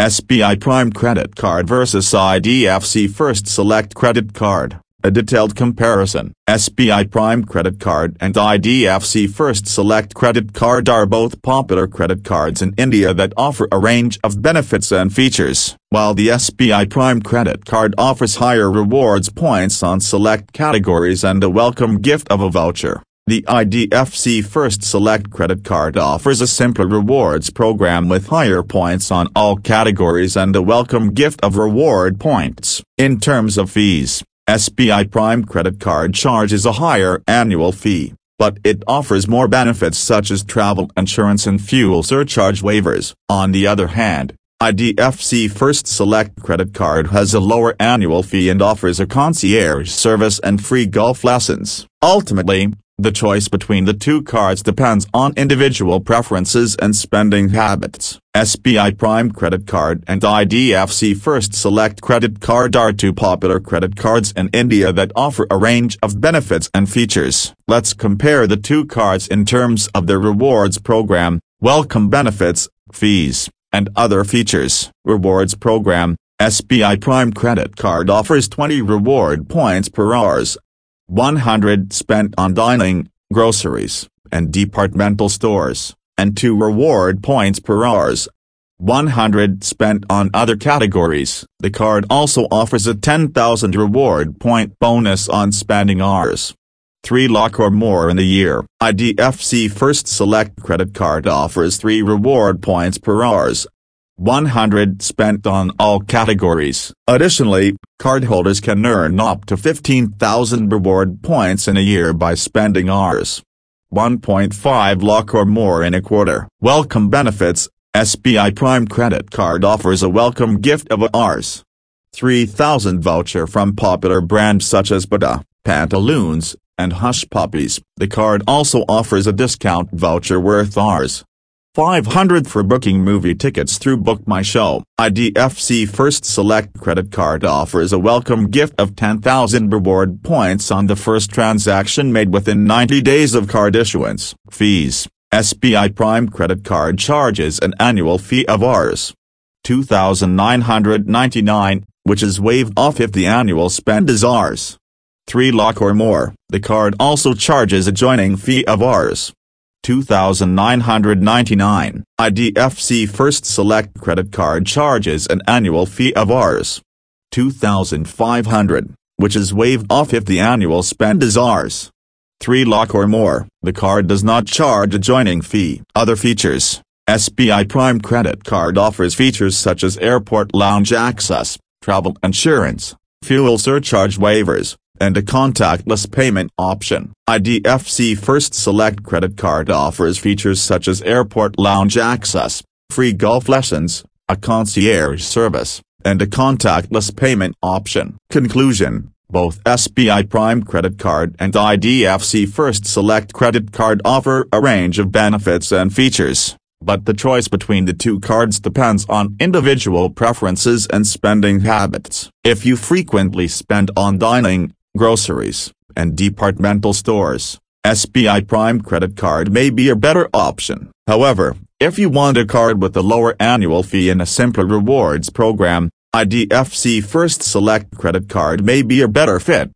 SBI Prime Credit Card versus IDFC First Select Credit Card. A detailed comparison. SBI Prime Credit Card and IDFC First Select Credit Card are both popular credit cards in India that offer a range of benefits and features. While the SBI Prime Credit Card offers higher rewards points on select categories and a welcome gift of a voucher, the IDFC First Select Credit Card offers a simpler rewards program with higher points on all categories and a welcome gift of reward points. In terms of fees, SBI Prime credit card charges a higher annual fee, but it offers more benefits such as travel insurance and fuel surcharge waivers. On the other hand, IDFC First Select credit card has a lower annual fee and offers a concierge service and free golf lessons. Ultimately, the choice between the two cards depends on individual preferences and spending habits. SBI Prime Credit Card and IDFC First Select Credit Card are two popular credit cards in India that offer a range of benefits and features. Let's compare the two cards in terms of their rewards program, welcome benefits, fees, and other features. Rewards program SBI Prime Credit Card offers 20 reward points per hours 100 spent on dining, groceries, and departmental stores, and 2 reward points per hours. 100 spent on other categories. The card also offers a 10,000 reward point bonus on spending hours. 3 lakh or more in a year. IDFC First Select Credit Card offers 3 reward points per hours, 100 spent on all categories. Additionally, cardholders can earn up to 15,000 reward points in a year by spending Rs. 1.5 lakh or more in a quarter. Welcome benefits, SBI Prime Credit Card offers a welcome gift of a Rs. 3,000 voucher from popular brands such as Bata, Pantaloons, and Hush Puppies. The card also offers a discount voucher worth hours. 500 for booking movie tickets through Book My Show. IDFC First Select Credit Card offers a welcome gift of 10,000 reward points on the first transaction made within 90 days of card issuance. Fees. SBI Prime Credit Card charges an annual fee of Rs. 2,999, which is waived off if the annual spend is Rs. 3 lakh or more. The card also charges a joining fee of Rs. 2,999. IDFC First Select credit card charges an annual fee of Rs. 2,500, which is waived off if the annual spend is Rs. 3 lakh or more. The card does not charge a joining fee. Other features. SBI Prime Credit Card offers features such as airport lounge access, travel insurance, fuel surcharge waivers, and a contactless payment option. IDFC First Select credit card offers features such as airport lounge access, free golf lessons, a concierge service, and a contactless payment option. Conclusion both SBI Prime Credit Card and IDFC First Select Credit Card offer a range of benefits and features, but the choice between the two cards depends on individual preferences and spending habits. If you frequently spend on dining, groceries, and departmental stores, SBI Prime credit card may be a better option. However, if you want a card with a lower annual fee and a simpler rewards program, IDFC First Select credit card may be a better fit.